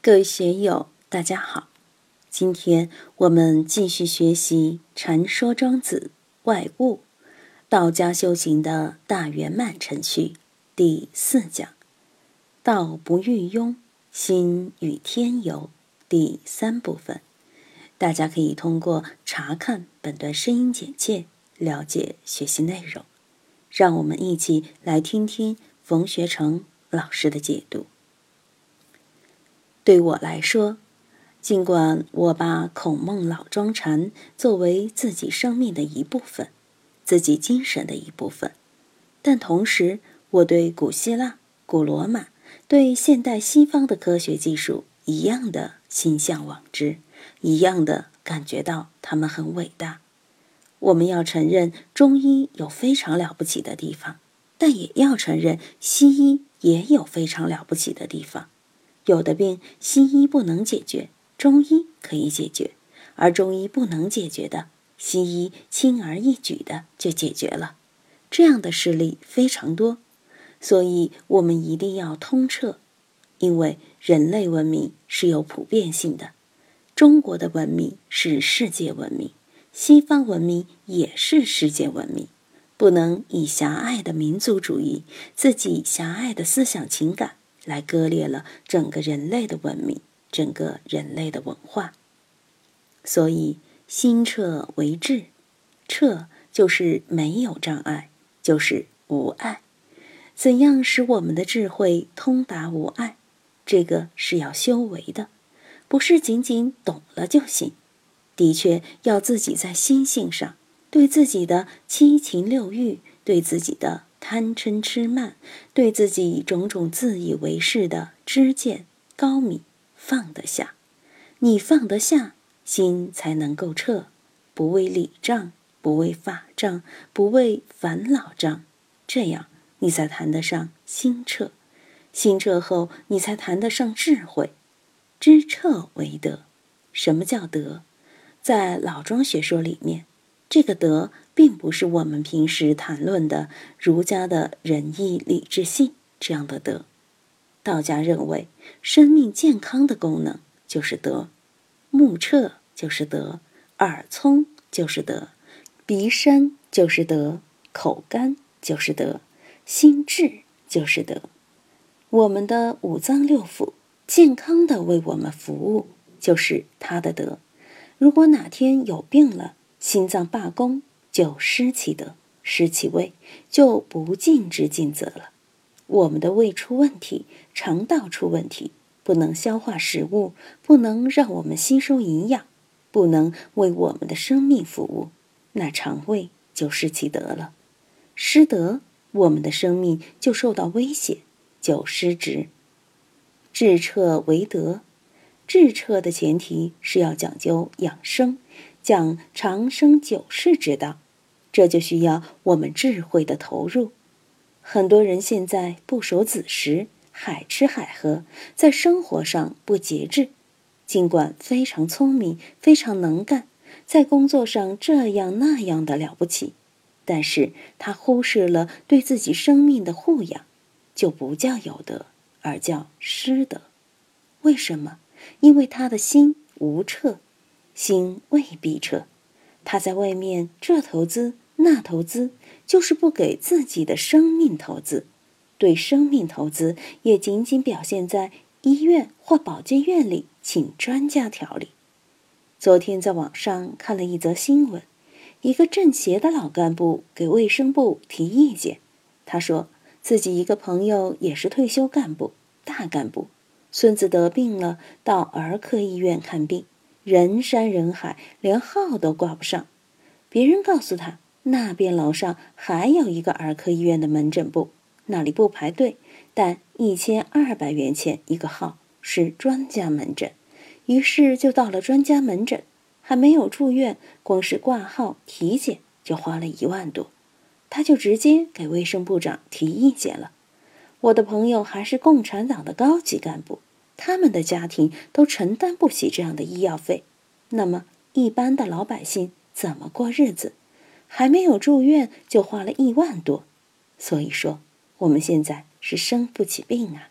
各位学友，大家好！今天我们继续学习《禅说庄子外物》，道家修行的大圆满程序第四讲“道不欲庸，心与天游”第三部分。大家可以通过查看本段声音简介了解学习内容。让我们一起来听听冯学成老师的解读。对我来说，尽管我把孔孟老庄禅作为自己生命的一部分，自己精神的一部分，但同时，我对古希腊、古罗马、对现代西方的科学技术一样的心向往之，一样的感觉到他们很伟大。我们要承认中医有非常了不起的地方，但也要承认西医也有非常了不起的地方。有的病西医不能解决，中医可以解决；而中医不能解决的，西医轻而易举的就解决了。这样的事例非常多，所以我们一定要通彻，因为人类文明是有普遍性的，中国的文明是世界文明，西方文明也是世界文明，不能以狭隘的民族主义、自己狭隘的思想情感。来割裂了整个人类的文明，整个人类的文化。所以，心彻为智，彻就是没有障碍，就是无碍。怎样使我们的智慧通达无碍？这个是要修为的，不是仅仅懂了就行。的确，要自己在心性上，对自己的七情六欲，对自己的。贪嗔痴慢，对自己种种自以为是的知见高明放得下，你放得下，心才能够彻，不为理障，不为法障，不为烦恼障，这样你才谈得上心彻，心彻后你才谈得上智慧，知彻为德。什么叫德？在老庄学说里面，这个德。并不是我们平时谈论的儒家的仁义礼智信这样的德，道家认为生命健康的功能就是德，目彻就是德，耳聪就是德，鼻深就是德，口干就是德，心智就是德。我们的五脏六腑健康的为我们服务，就是他的德。如果哪天有病了，心脏罢工。就失其德，失其位，就不尽之尽责了。我们的胃出问题，肠道出问题，不能消化食物，不能让我们吸收营养，不能为我们的生命服务，那肠胃就失其德了。失德，我们的生命就受到威胁，就失职。治彻为德，治彻的前提是要讲究养生，讲长生久世之道。这就需要我们智慧的投入。很多人现在不守子时，海吃海喝，在生活上不节制，尽管非常聪明、非常能干，在工作上这样那样的了不起，但是他忽视了对自己生命的护养，就不叫有德，而叫失德。为什么？因为他的心无彻，心未必彻，他在外面这投资。那投资就是不给自己的生命投资，对生命投资也仅仅表现在医院或保健院里请专家调理。昨天在网上看了一则新闻，一个政协的老干部给卫生部提意见，他说自己一个朋友也是退休干部、大干部，孙子得病了，到儿科医院看病，人山人海，连号都挂不上，别人告诉他。那边楼上还有一个儿科医院的门诊部，那里不排队，但一千二百元钱一个号，是专家门诊。于是就到了专家门诊，还没有住院，光是挂号体检就花了一万多。他就直接给卫生部长提意见了。我的朋友还是共产党的高级干部，他们的家庭都承担不起这样的医药费，那么一般的老百姓怎么过日子？还没有住院就花了一万多，所以说我们现在是生不起病啊。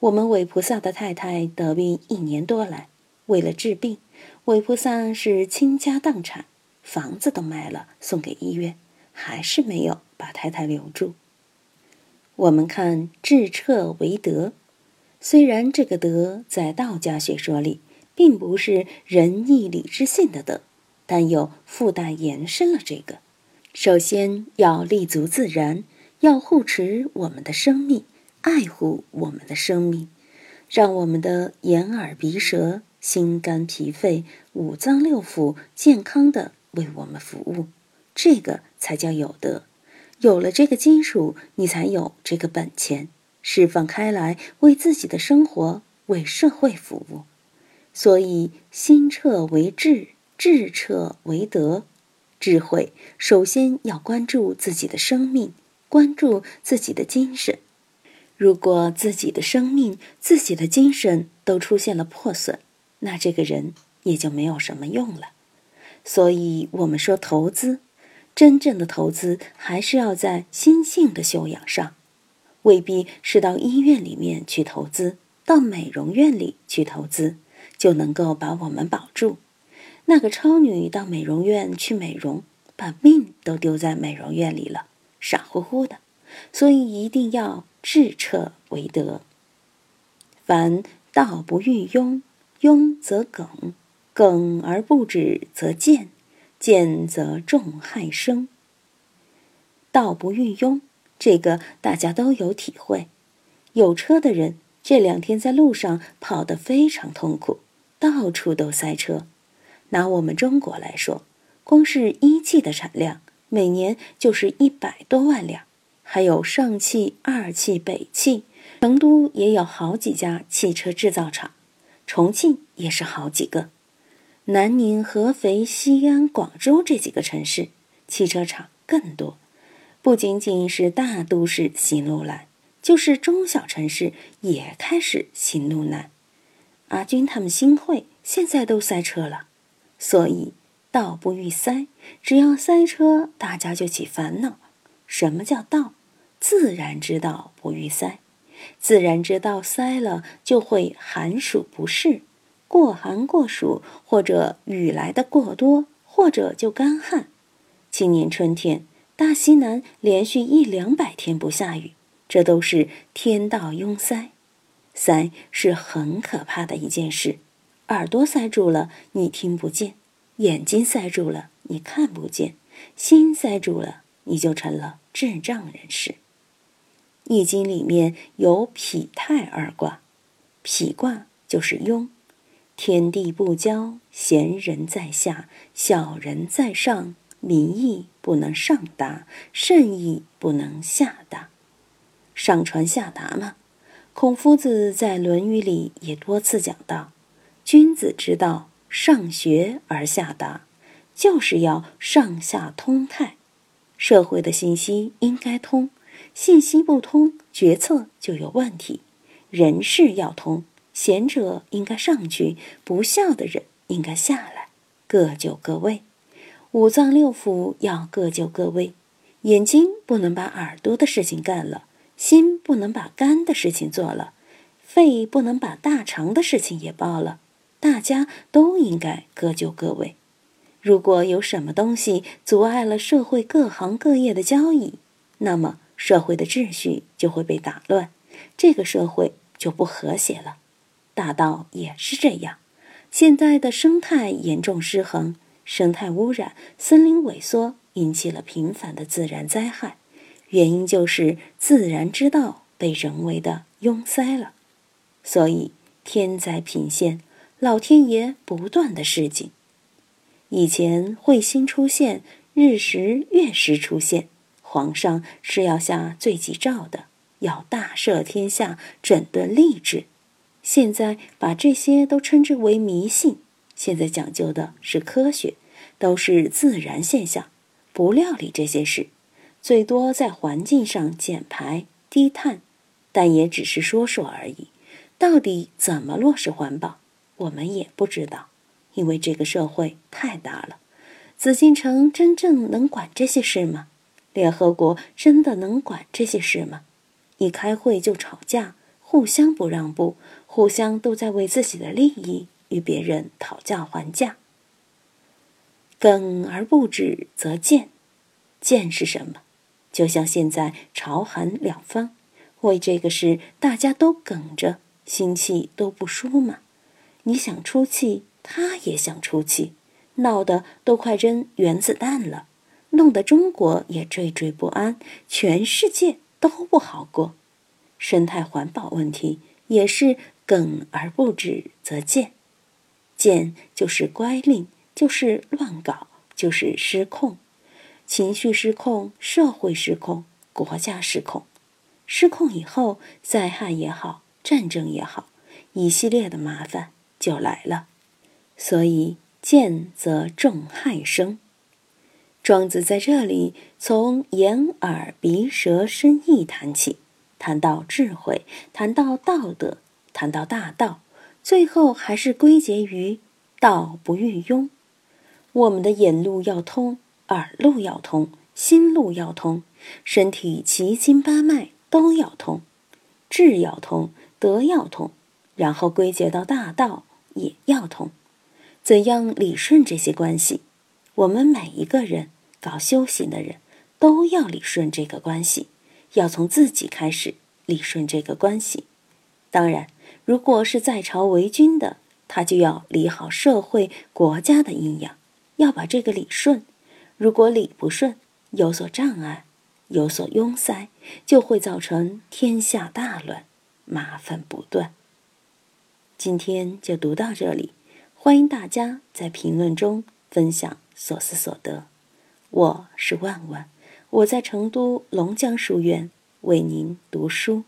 我们韦菩萨的太太得病一年多来，为了治病，韦菩萨是倾家荡产，房子都卖了送给医院，还是没有把太太留住。我们看智彻为德，虽然这个德在道家学说里并不是仁义礼智信的德，但又附带延伸了这个。首先要立足自然，要护持我们的生命，爱护我们的生命，让我们的眼耳鼻舌、心肝脾肺五脏六腑健康的为我们服务，这个才叫有德。有了这个基础，你才有这个本钱，释放开来，为自己的生活、为社会服务。所以，心彻为智，智彻为德。智慧首先要关注自己的生命，关注自己的精神。如果自己的生命、自己的精神都出现了破损，那这个人也就没有什么用了。所以我们说投资。真正的投资还是要在心性的修养上，未必是到医院里面去投资，到美容院里去投资，就能够把我们保住。那个超女到美容院去美容，把命都丢在美容院里了，傻乎乎的。所以一定要智彻为德。凡道不欲庸，庸则梗，梗而不止则见。见则众害生。道不欲庸，这个大家都有体会。有车的人这两天在路上跑得非常痛苦，到处都塞车。拿我们中国来说，光是一汽的产量每年就是一百多万辆，还有上汽、二汽、北汽。成都也有好几家汽车制造厂，重庆也是好几个。南宁、合肥、西安、广州这几个城市，汽车厂更多。不仅仅是大都市行路难，就是中小城市也开始行路难。阿军他们新会现在都塞车了，所以道不欲塞，只要塞车，大家就起烦恼。什么叫道？自然之道不欲塞，自然之道塞了，就会寒暑不适。过寒过暑，或者雨来的过多，或者就干旱。今年春天，大西南连续一两百天不下雨，这都是天道拥塞。塞是很可怕的一件事，耳朵塞住了你听不见，眼睛塞住了你看不见，心塞住了你就成了智障人士。易经里面有否泰二卦，否卦就是庸。天地不交，贤人在下，小人在上。民意不能上达，圣意不能下达。上传下达嘛。孔夫子在《论语》里也多次讲到：君子之道，上学而下达，就是要上下通泰。社会的信息应该通，信息不通，决策就有问题。人事要通。贤者应该上去，不孝的人应该下来，各就各位。五脏六腑要各就各位，眼睛不能把耳朵的事情干了，心不能把肝的事情做了，肺不能把大肠的事情也包了。大家都应该各就各位。如果有什么东西阻碍了社会各行各业的交易，那么社会的秩序就会被打乱，这个社会就不和谐了。大道也是这样，现在的生态严重失衡，生态污染、森林萎缩引起了频繁的自然灾害，原因就是自然之道被人为的拥塞了，所以天灾频现，老天爷不断的示警。以前彗星出现，日食月食出现，皇上是要下罪己诏的，要大赦天下，整顿吏治。现在把这些都称之为迷信，现在讲究的是科学，都是自然现象，不料理这些事，最多在环境上减排低碳，但也只是说说而已。到底怎么落实环保，我们也不知道，因为这个社会太大了。紫禁城真正能管这些事吗？联合国真的能管这些事吗？一开会就吵架。互相不让步，互相都在为自己的利益与别人讨价还价。耿而不止则贱，贱是什么？就像现在朝韩两方为这个事大家都梗着，心气都不舒嘛。你想出气，他也想出气，闹得都快扔原子弹了，弄得中国也惴惴不安，全世界都不好过。生态环保问题也是梗而不止则贱，贱就是乖戾，就是乱搞，就是失控。情绪失控，社会失控，国家失控，失控以后，灾害也好，战争也好，一系列的麻烦就来了。所以见则众害生。庄子在这里从眼耳鼻舌身意谈起，谈到智慧，谈到道德，谈到大道，最后还是归结于道不欲庸。我们的眼路要通。耳路要通，心路要通，身体七经八脉都要通，智要通，德要通，然后归结到大道也要通。怎样理顺这些关系？我们每一个人搞修行的人都要理顺这个关系，要从自己开始理顺这个关系。当然，如果是在朝为君的，他就要理好社会国家的阴阳，要把这个理顺。如果理不顺，有所障碍，有所拥塞，就会造成天下大乱，麻烦不断。今天就读到这里，欢迎大家在评论中分享所思所得。我是万万，我在成都龙江书院为您读书。